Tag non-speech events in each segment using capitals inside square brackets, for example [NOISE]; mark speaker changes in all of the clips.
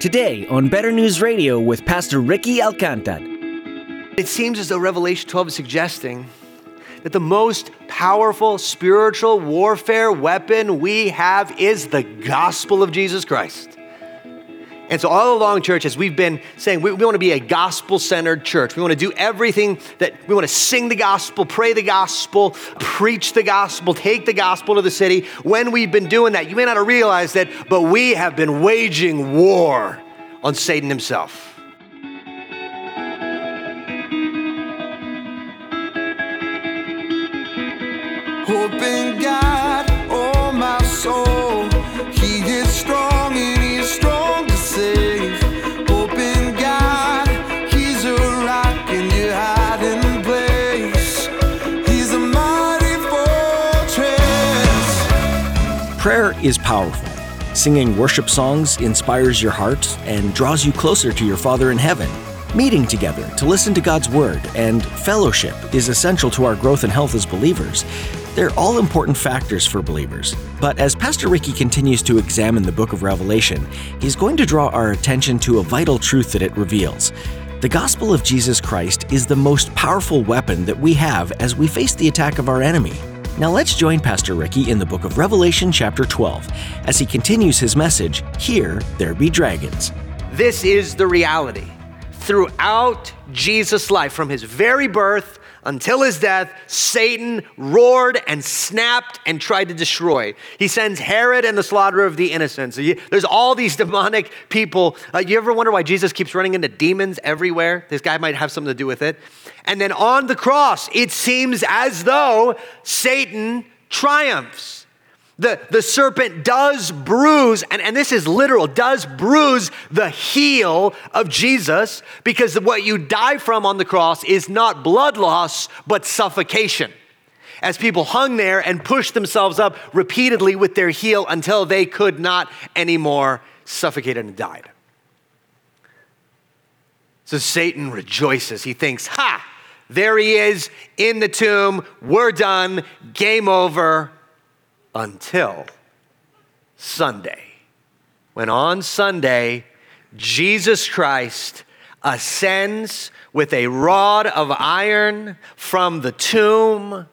Speaker 1: Today on Better News Radio with Pastor Ricky Alcantar.
Speaker 2: It seems as though Revelation 12 is suggesting that the most powerful spiritual warfare weapon we have is the gospel of Jesus Christ. And so, all along, church, as we've been saying, we, we want to be a gospel centered church. We want to do everything that we want to sing the gospel, pray the gospel, preach the gospel, take the gospel to the city. When we've been doing that, you may not have realized that, but we have been waging war on Satan himself.
Speaker 3: Is
Speaker 1: powerful. Singing worship songs inspires your heart and draws you closer to your Father in heaven. Meeting together to listen to God's Word and fellowship is essential to our growth and health as believers. They're all important factors for believers. But as Pastor Ricky continues to examine the book of Revelation, he's going to draw our attention to a vital truth that it reveals. The gospel of Jesus Christ is the most powerful weapon that we have as we face the attack of our enemy. Now let's join Pastor Ricky in the book of Revelation, chapter 12, as he continues his message Here There Be Dragons.
Speaker 2: This is the reality. Throughout Jesus' life, from his very birth until his death, Satan roared and snapped and tried to destroy. He sends Herod and the slaughter of the innocents. There's all these [LAUGHS] demonic people. Uh, you ever wonder why Jesus keeps running into demons everywhere? This guy might have something to do with it. And then on the cross, it seems as though Satan triumphs. The, the serpent does bruise, and, and this is literal, does bruise the heel of Jesus because what you die from on the cross is not blood loss, but suffocation. As people hung there and pushed themselves up repeatedly with their heel until they could not anymore, suffocate and died. So Satan rejoices. He thinks, Ha, there he is in the tomb. We're done. Game over until Sunday. When on Sunday, Jesus Christ ascends with a rod of iron from the tomb,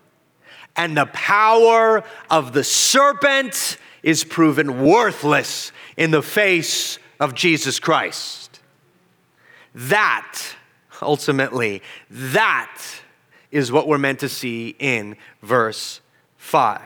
Speaker 2: and the power of the serpent is proven worthless in the face of Jesus Christ. That, ultimately, that is what we're meant to see in verse 5.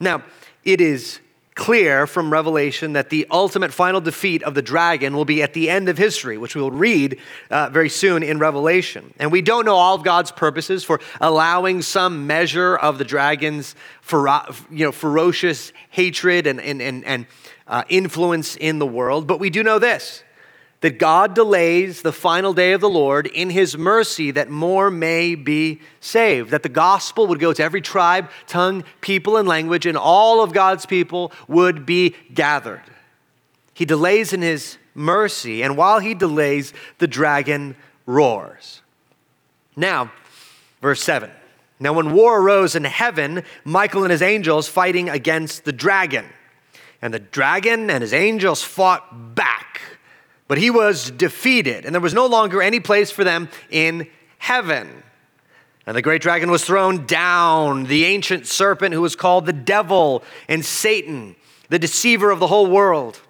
Speaker 2: Now, it is clear from Revelation that the ultimate final defeat of the dragon will be at the end of history, which we will read uh, very soon in Revelation. And we don't know all of God's purposes for allowing some measure of the dragon's fero- you know, ferocious hatred and, and, and, and uh, influence in the world, but we do know this that God delays the final day of the Lord in his mercy that more may be saved, that the gospel would go to every tribe, tongue, people, and language, and all of God's people would be gathered. He delays in his mercy, and while he delays, the dragon roars. Now, verse 7. Now, when war arose in heaven, Michael and his angels fighting against the dragon. And the dragon and his angels fought back but he was defeated, and there was no longer any place for them in heaven. And the great dragon was thrown down, the ancient serpent who was called the devil and Satan, the deceiver of the whole world.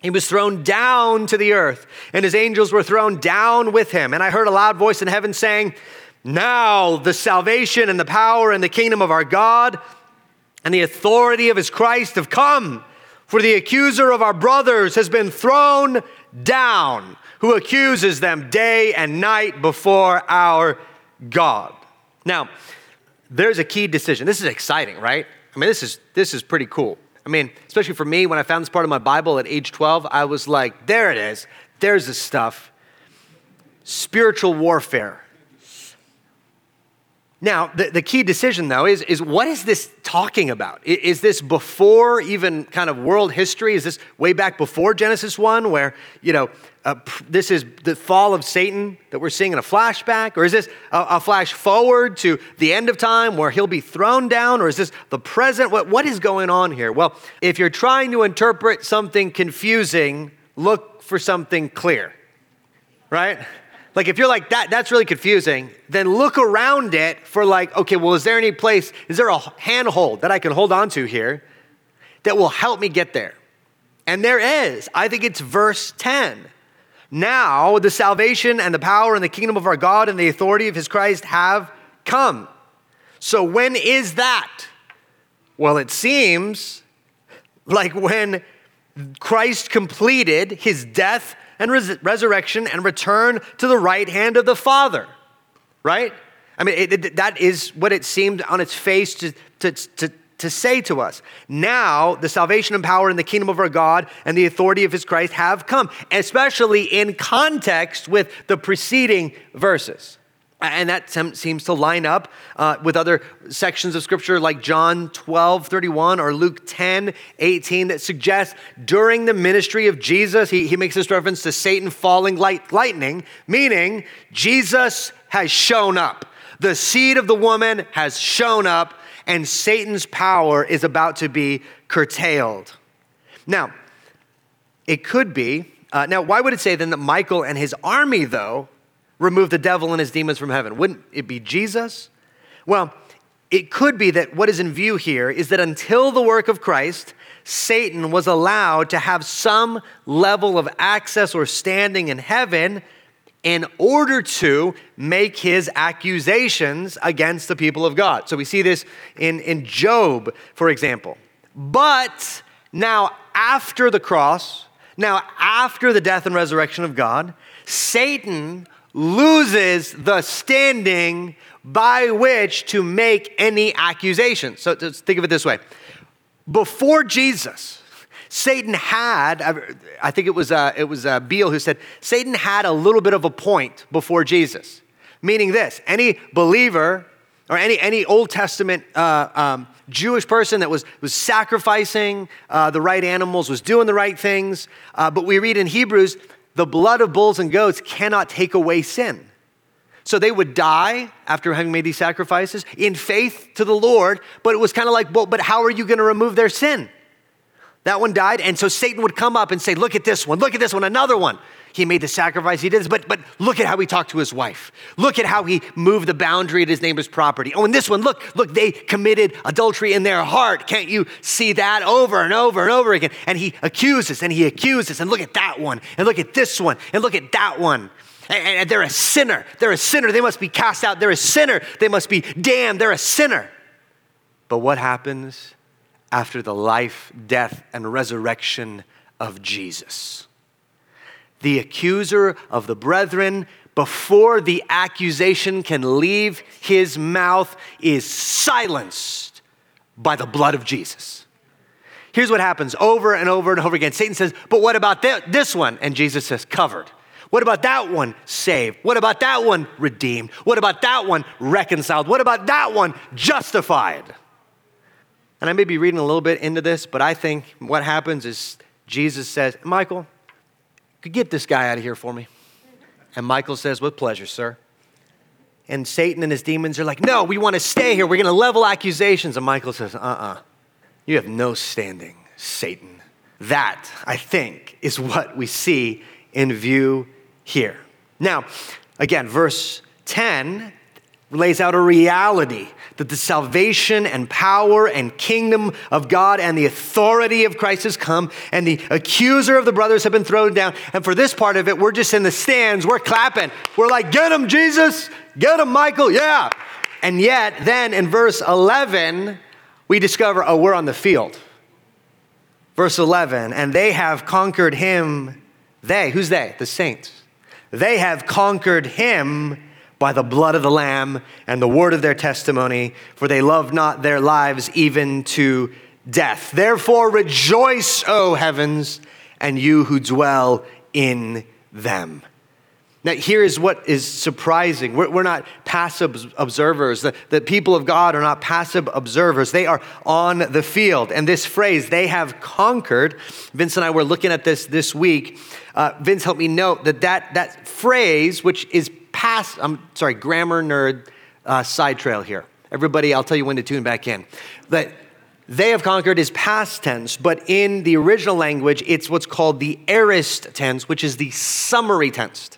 Speaker 2: He was thrown down to the earth, and his angels were thrown down with him. And I heard a loud voice in heaven saying, Now the salvation and the power and the kingdom of our God and the authority of his Christ have come. For the accuser of our brothers has been thrown down, who accuses them day and night before our God. Now, there's a key decision. This is exciting, right? I mean, this is this is pretty cool. I mean, especially for me, when I found this part of my Bible at age 12, I was like, there it is. There's the stuff. Spiritual warfare. Now, the, the key decision, though, is, is what is this talking about? Is, is this before even kind of world history? Is this way back before Genesis 1, where, you know, uh, this is the fall of Satan that we're seeing in a flashback? Or is this a, a, flash forward to the end of time where he'll be thrown down? Or is this the present? What, what is going on here? Well, if you're trying to interpret something confusing, look for something clear, right? Like if you're like that, that's really confusing, then look around it for like, okay, well, is there any place, is there a handhold that I can hold on to here that will help me get there? And there is. I think it's verse 10. Now the salvation and the power and the kingdom of our God and the authority of his Christ have come. So when is that? Well, it seems like when Christ completed his death and res- resurrection and return to the right hand of the Father, right? I mean, it, it, that is what it seemed on its face to, to, to, to say to us. Now, the salvation and power and the kingdom of our God and the authority of his Christ have come, especially in context with the preceding verses. And that seems to line up uh, with other sections of scripture like John 12, 31 or Luke 10, 18 that suggests during the ministry of Jesus, he, he makes this reference to Satan falling like lightning, meaning Jesus has shown up. The seed of the woman has shown up, and Satan's power is about to be curtailed. Now, it could be, uh, now, why would it say then that Michael and his army, though, remove the devil and his demons from heaven? Wouldn't it be Jesus? Well, it could be that what is in view here is that until the work of Christ, Satan was allowed to have some level of access or standing in heaven in order to make his accusations against the people of God. So we see this in, in Job, for example. But now, after the cross, now after the death and resurrection of God, Satan loses the standing by which to make any accusation. So just think of it this way before Jesus, Satan had, I think it was, uh, it was uh, Beale who said, Satan had a little bit of a point before Jesus. Meaning this any believer or any, any Old Testament uh, um, Jewish person that was, was sacrificing uh, the right animals, was doing the right things. Uh, but we read in Hebrews the blood of bulls and goats cannot take away sin. So they would die after having made these sacrifices in faith to the Lord, but it was kind of like, well, but how are you going to remove their sin? That one died, and so Satan would come up and say, Look at this one, look at this one, another one. He made the sacrifice, he did this, but, but look at how he talked to his wife. Look at how he moved the boundary at his neighbor's property. Oh, and this one, look, look, they committed adultery in their heart. Can't you see that over and over and over again? And he accuses and he accuses, and look at that one, and look at this one, and look at that one. And, and they're a sinner. They're a sinner. They must be cast out. They're a sinner. They must be damned. They're a sinner. But what happens after the life, death, and resurrection of Jesus? The accuser of the brethren, before the accusation can leave his mouth, is silenced by the blood of Jesus. Here's what happens over and over and over again Satan says, But what about this one? And Jesus says, Covered. What about that one? Saved. What about that one? Redeemed. What about that one? Reconciled. What about that one? Justified. And I may be reading a little bit into this, but I think what happens is Jesus says, Michael, could get this guy out of here for me? And Michael says, With pleasure, sir. And Satan and his demons are like, No, we want to stay here. We're going to level accusations. And Michael says, Uh uh-uh. uh You have no standing, Satan. That, I think, is what we see in view here. Now, again, verse 10 lays out a reality that the salvation and power and kingdom of God and the authority of Christ has come, and the accuser of the brothers have been thrown down. And for this part of it, we're just in the stands, we're clapping. We're like, Get him, Jesus! Get him, Michael! Yeah! And yet, then in verse 11, we discover, oh, we're on the field. Verse 11, and they have conquered him. They, who's they? The saints. They have conquered him by the blood of the Lamb and the word of their testimony, for they love not their lives even to death. Therefore, rejoice, O heavens, and you who dwell in them. Now, here is what is surprising. We're, we're not passive observers. The, the people of God are not passive observers. They are on the field. And this phrase, they have conquered, Vince and I were looking at this this week. Uh, Vince helped me note that, that that phrase, which is past, I'm sorry, grammar nerd uh, side trail here. Everybody, I'll tell you when to tune back in. That they have conquered is past tense, but in the original language, it's what's called the aorist tense, which is the summary tense.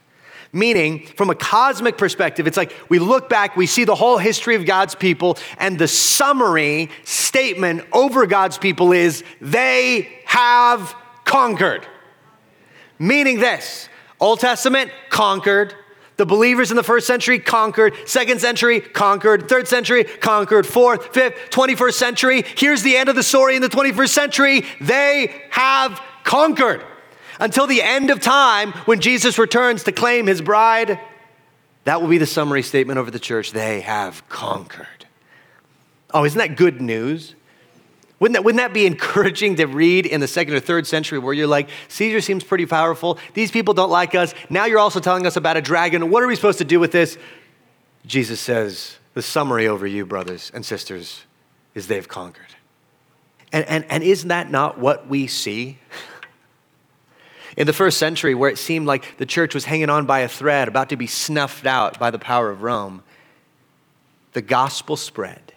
Speaker 2: Meaning, from a cosmic perspective, it's like we look back, we see the whole history of God's people, and the summary statement over God's people is they have conquered. Meaning this Old Testament, conquered. The believers in the first century conquered, second century conquered, third century conquered, fourth, fifth, 21st century. Here's the end of the story in the 21st century. They have conquered. Until the end of time, when Jesus returns to claim his bride, that will be the summary statement over the church. They have conquered. Oh, isn't that good news? Wouldn't that, wouldn't that be [LAUGHS] encouraging to read in the second or third century where you're like, Caesar seems pretty powerful. These people don't like us. Now you're also telling us about a dragon. What are we supposed to do with this? Jesus says, the summary over you, brothers and sisters, is they've conquered. And, and, and isn't that not what we see? [LAUGHS] In the first century, where it seemed like the church was hanging on by a thread, about to be snuffed out by the power of Rome, the gospel spread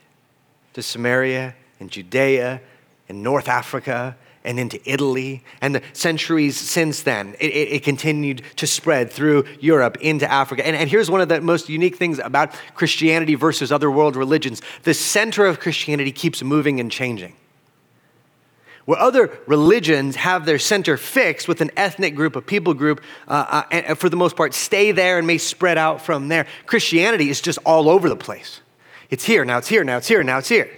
Speaker 2: to Samaria and Judea and North Africa and into Italy. And the centuries since then, it, it, it, continued to spread through Europe into Africa. And, and here's one of the most unique things about Christianity versus other world religions the center of Christianity keeps moving and changing. Where other religions have their center fixed with an ethnic group, a people group, uh, uh, and for the most part stay there and may spread out from there, Christianity is just all over the place. It's here, now it's here, now it's here, now it's here.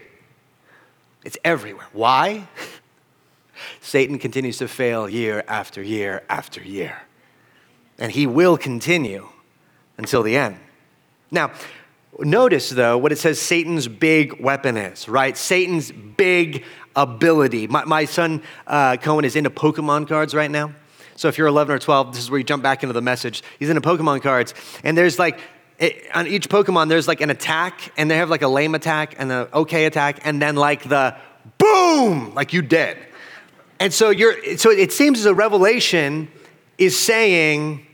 Speaker 2: It's everywhere. Why? [LAUGHS] Satan continues to fail year after year after year. And he will continue until the end. Now, notice though what it says Satan's big weapon is, right? Satan's big ability. My, my son uh, Cohen is into Pokemon cards right now. So if you're 11 or 12, this is where you jump back into the message. He's into Pokemon cards, and there's like it, on each Pokemon, there's like an attack, and they have like a lame attack and an okay attack, and then like the boom, like you dead. And so you're, so it seems as a revelation is saying,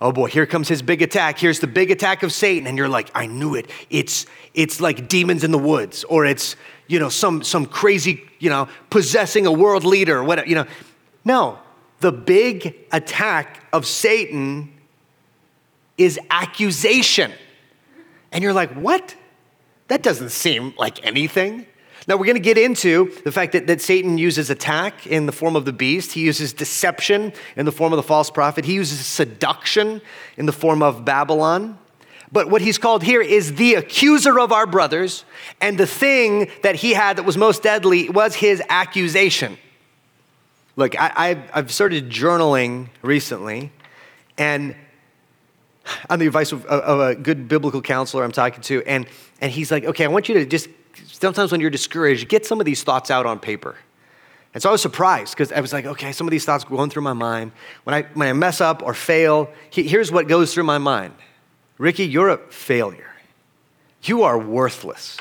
Speaker 2: oh boy, here comes his big attack. Here's the big attack of Satan, and you're like, I knew it. It's it's like demons in the woods, or it's you know some some crazy you know possessing a world leader, whatever. You know, no, the big attack of Satan is accusation. And you're like, what? That doesn't seem like anything. Now, we're going to get into the fact that, that Satan uses attack in the form of the beast. He uses deception in the form of the false prophet. He uses seduction in the form of Babylon. But what he's called here is the accuser of our brothers. And the thing that he had that was most deadly was his accusation. Look, I, have started journaling recently, and on the advice of, of, a good biblical counselor I'm talking to, and, and he's like, okay, I want you to just, sometimes when you're discouraged, get some of these thoughts out on paper. And so I was surprised because I was like, okay, some of these thoughts going through my mind. When I, when I mess up or fail, here's what goes through my mind Ricky, you're a failure. You are worthless.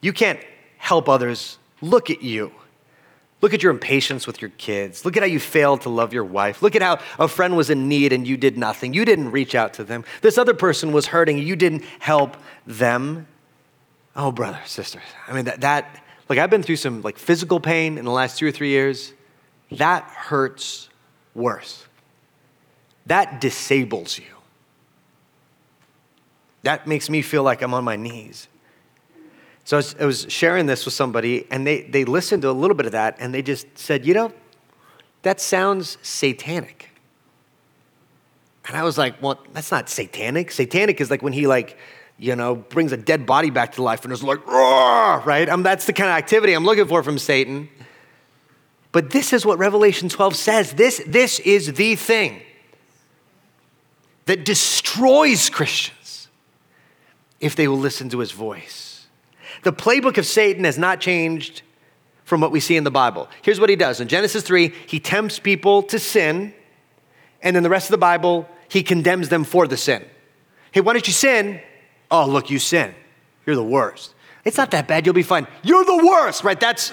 Speaker 2: You can't help others. Look at you. Look at your impatience with your kids. Look at how you failed to love your wife. Look at how a friend was in need and you did nothing. You didn't reach out to them. This other person was hurting you didn't help them. Oh, brother, sister. I mean, that, that like, I've been through some like physical pain in the last two or three years. That hurts worse. That disables you. That makes me feel like I'm on my knees. So I was, I was, sharing this with somebody, and they, they listened to a little bit of that, and they just said, You know, that sounds satanic. And I was like, Well, that's not satanic. Satanic is like when he, like, you know, brings a dead body back to life and is like, Roar! right? Um, that's the kind of activity I'm looking for from Satan. But this is what Revelation 12 says. This, this is the thing that destroys Christians if they will listen to his voice. The playbook of Satan has not changed from what we see in the Bible. Here's what he does in Genesis 3, he tempts people to sin, and in the rest of the Bible, he condemns them for the sin. Hey, why don't you sin? Oh, look, you sin. You're the worst. It's not that bad, you'll be fine. You're the worst, right? That's.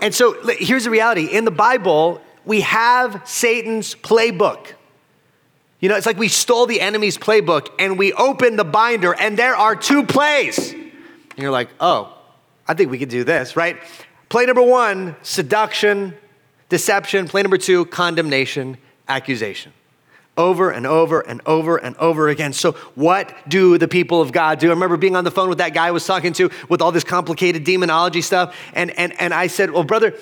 Speaker 2: And so here's the reality in the Bible, we have Satan's playbook. You know, it's like we stole the enemy's playbook and we open the binder, and there are two plays. And you're like, oh, I think we could do this, right? Play number one seduction, deception. Play number two condemnation, accusation. Over and over and over and over again. So, what do the people of God do? I remember being on the phone with that guy I was talking to with all this complicated demonology stuff. And, and, and I said, Well, brother,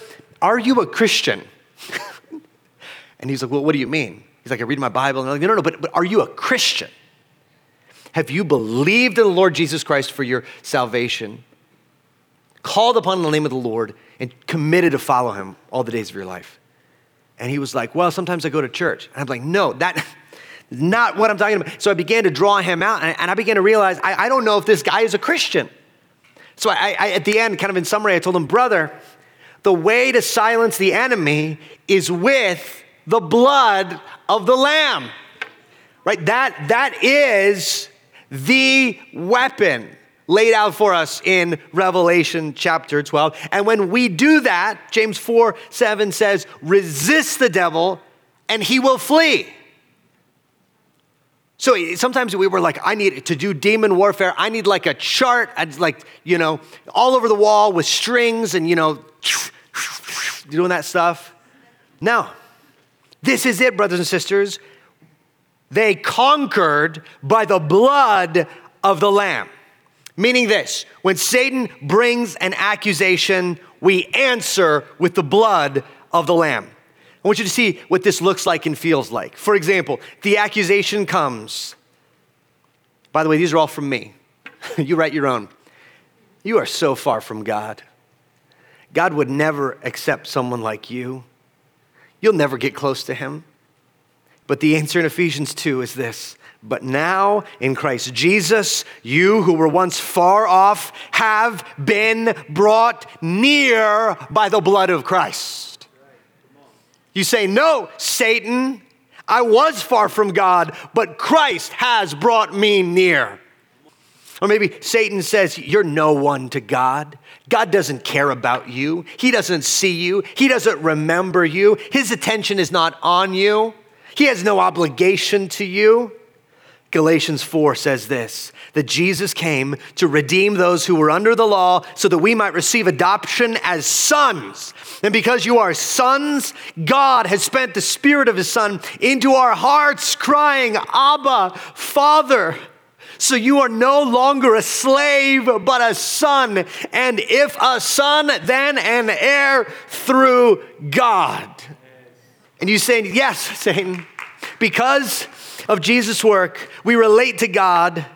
Speaker 2: are you a Christian? [LAUGHS] and he's like, Well, what do you mean? He's like, I read my Bible. And I'm like, No, no, no, but, but are you a Christian? Have you believed in the Lord Jesus Christ for your salvation? Called upon the name of the Lord and committed to follow him all the days of your life? And he was like, Well, sometimes I go to church. And I'm like, No, that [LAUGHS] not what I'm talking about. So I began to draw him out and I began to realize I, I don't know if this guy is a Christian. So I, I, at the end, kind of in summary, I told him, Brother, the way to silence the enemy is with the blood of the Lamb. Right? That, that is the weapon laid out for us in Revelation chapter 12. And when we do that, James 4 7 says, resist the devil and he will flee. So eh, sometimes we were like, I need to do demon warfare. I need like a chart, I'd like, you know, all over the wall with strings and, you know, [SNIFFS] doing that stuff. No. This is it, brothers and sisters. They conquered by the blood of the Lamb. Meaning this when Satan brings an accusation, we answer with the blood of the Lamb. I want you to see what this looks like and feels like. For example, the accusation comes. By the way, these are all from me. [LAUGHS] you write your own. You are so far from God. God would never accept someone like you. You'll never get close to him. But the answer in Ephesians 2 is this But now in Christ Jesus, you who were once far off have been brought near by the blood of Christ. You say, No, Satan, I was far from God, but Christ has brought me near. Or maybe Satan says, You're no one to God. God doesn't care about you. He doesn't see you. He doesn't remember you. His attention is not on you. He has no obligation to you. Galatians 4 says this that Jesus came to redeem those who were under the law so that we might receive adoption as sons. And because you are sons, God has spent the Spirit of His Son into our hearts, crying, Abba, Father. So you are no longer a slave, but a son. And if a son, then an heir through God. And you say, Yes, Satan, because of Jesus' work, we relate to God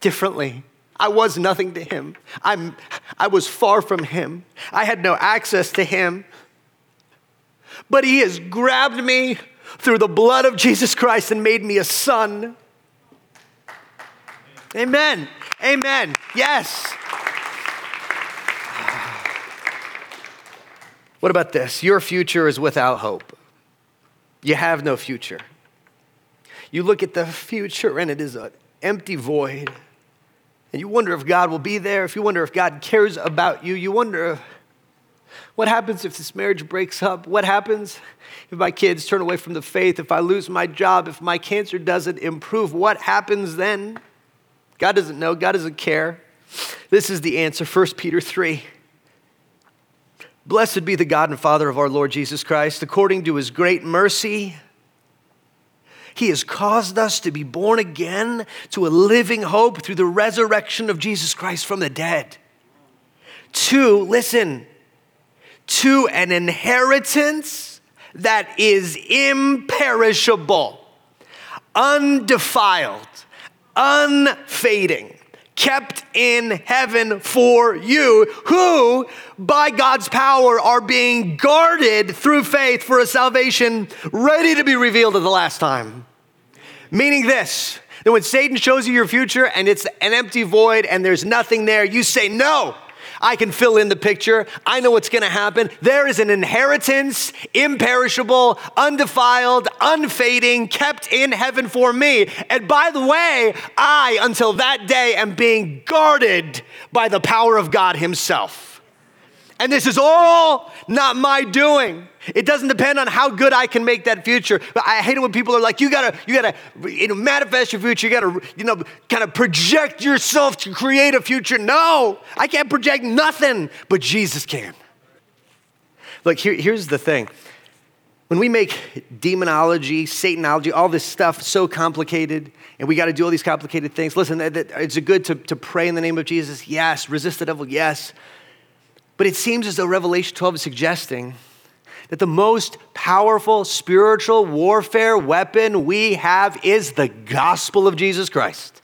Speaker 2: differently. I was nothing to him. I'm, I was far from him. I had no access to him. But he has grabbed me through the blood of Jesus Christ and made me a son. Amen. Amen. Yes. What about this? Your future is without hope. You have no future. You look at the future and it is an empty void. And you wonder if God will be there, if you wonder if God cares about you, you wonder what happens if this marriage breaks up? What happens if my kids turn away from the faith? If I lose my job? If my cancer doesn't improve? What happens then? God doesn't know, God doesn't care. This is the answer 1 Peter 3. Blessed be the God and Father of our Lord Jesus Christ, according to his great mercy. He has caused us to be born again to a living hope through the resurrection of Jesus Christ from the dead. To, listen, to an inheritance that is imperishable, undefiled, unfading kept in heaven for you, who by God's power are being guarded through faith for a salvation ready to be revealed at the last time. Meaning this that when Satan shows you your future and it's an empty void and there's nothing there, you say, No, I can fill in the picture. I know what's going to happen. There is an inheritance, imperishable, undefiled, unfading, kept in heaven for me. And by the way, I, until that day, am being guarded by the power of God Himself. And this is all not my doing. It doesn't depend on how good I can make that future. But I hate it when people are like, you gotta, you gotta, you know, manifest your future. You gotta, you know, kind of project yourself to create a future. No, I can't project nothing, but Jesus can. Look, here, here's the thing. When we make demonology, Satanology, all this stuff so complicated, and we got to do all these complicated things, listen, it's good to, to pray in the name of Jesus. Yes. Resist the devil. Yes. But it seems as though Revelation 12 is suggesting that the most powerful spiritual warfare weapon we have is the gospel of Jesus Christ.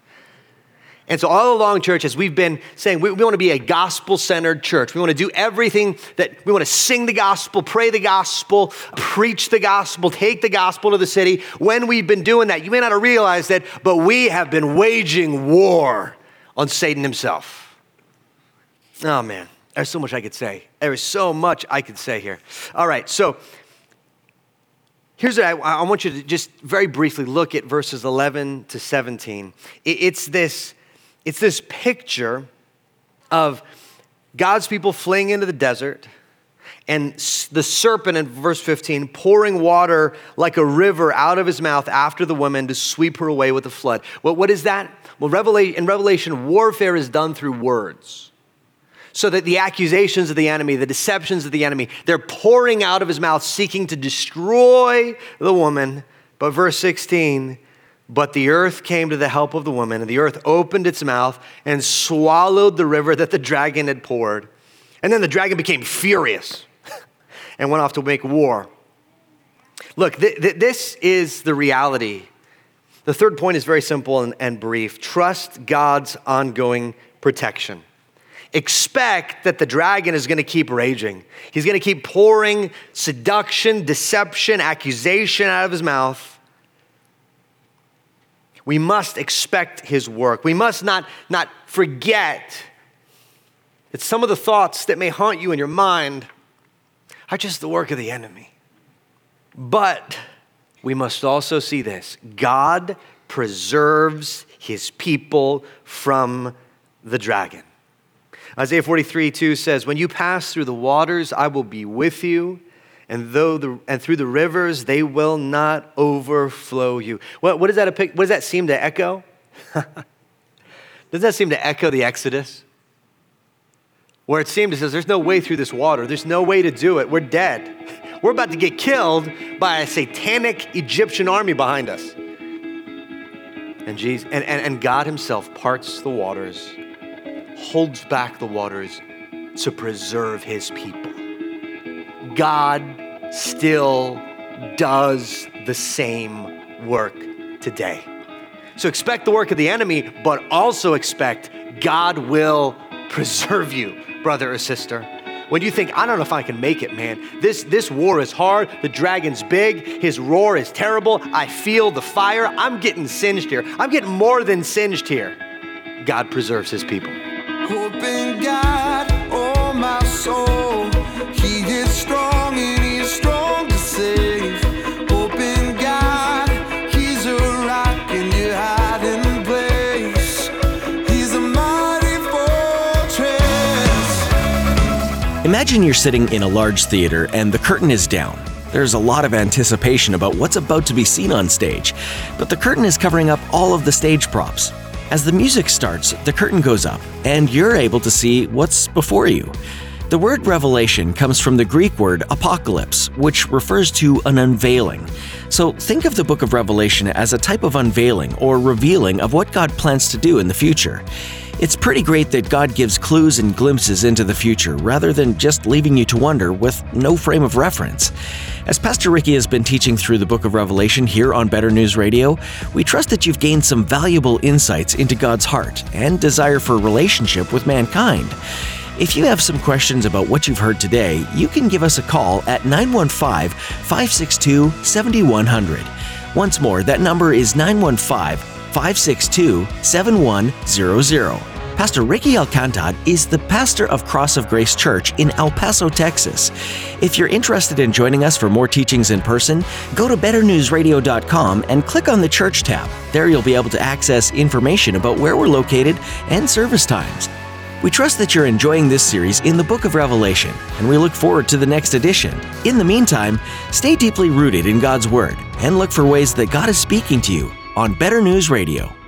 Speaker 2: And so, all along, church, as we've been saying, we, we want to be a gospel centered church. We want to do everything that we want to sing the gospel, pray the gospel, preach the gospel, take the gospel to the city. When we've been doing that, you may not have realized that, but we have been waging war on Satan himself. Oh, man. There's so much I could say. There is so much I could say here. All right, so here's what I, I want you to just very briefly look at verses 11 to 17. It, it's, this, it's this picture of God's people fleeing into the desert and the serpent in verse 15 pouring water like a river out of his mouth after the woman to sweep her away with a flood. Well, what is that? Well, Revelation, in Revelation, warfare is done through words so that the accusations of the enemy, the deceptions of the enemy, they're pouring out of his mouth, seeking to destroy the woman. But verse 16, but the earth came to the help of the woman, and the earth opened its mouth and swallowed the river that the dragon had poured. And then the dragon became furious [LAUGHS] and went off to make war. Look, th- th- this is the reality. The third point is very simple and, and brief trust God's ongoing protection expect that the dragon is going to keep raging. He's going to keep pouring seduction, deception, accusation out of his mouth. We must expect his work. We must not, not forget that some of the thoughts that may haunt you in your mind are just the work of the enemy. But we must also see this God preserves his people from the dragon. Isaiah 43, 2 says, When you pass through the waters, I will be with you, and, though the, and through the rivers, they will not overflow you. What, what, does, that, what does that seem to echo? [LAUGHS] does that seem to echo the Exodus? Where it seemed, it says, There's no way through this water, there's no way to do it. We're dead. [LAUGHS] We're about to get killed by a satanic Egyptian army behind us. And, Jesus, and, and, and God Himself parts the waters holds back the waters to preserve his people. God still does the same work today. So expect the work of the enemy, but also expect God will preserve you, brother or sister. When you think, I don't know if I can make it, man, this, this war is hard, the dragon's big, his roar is terrible, I feel the fire, I'm getting singed here. I'm getting more than singed here. God preserves his people. Oh.
Speaker 1: Imagine you're sitting in a large theater and the curtain is down. There's a lot of anticipation about what's about to be seen on stage, but the curtain is covering up all of the stage props. As the music starts, the curtain goes up, and you're able to see what's before you. The word revelation comes from the Greek word apocalypse, which refers to an unveiling. So think of the book of Revelation as a type of unveiling or revealing of what God plans to do in the future. It's pretty great that God gives clues and glimpses into the future rather than just leaving you to wonder with no frame of reference. As Pastor Ricky has been teaching through the book of Revelation here on Better News Radio, we trust that you've gained some valuable insights into God's heart and desire for relationship with mankind. If you have some questions about what you've heard today, you can give us a call at 915 562 7100. Once more, that number is 915 562 7100. Pastor Ricky Alcantar is the pastor of Cross of Grace Church in El Paso, Texas. If you're interested in joining us for more teachings in person, go to betternewsradio.com and click on the church tab. There you'll be able to access information about where we're located and service times. We trust that you're enjoying this series in the book of Revelation, and we look forward to the next edition. In the meantime, stay deeply rooted in God's Word and look for ways that God is speaking to you on Better News Radio.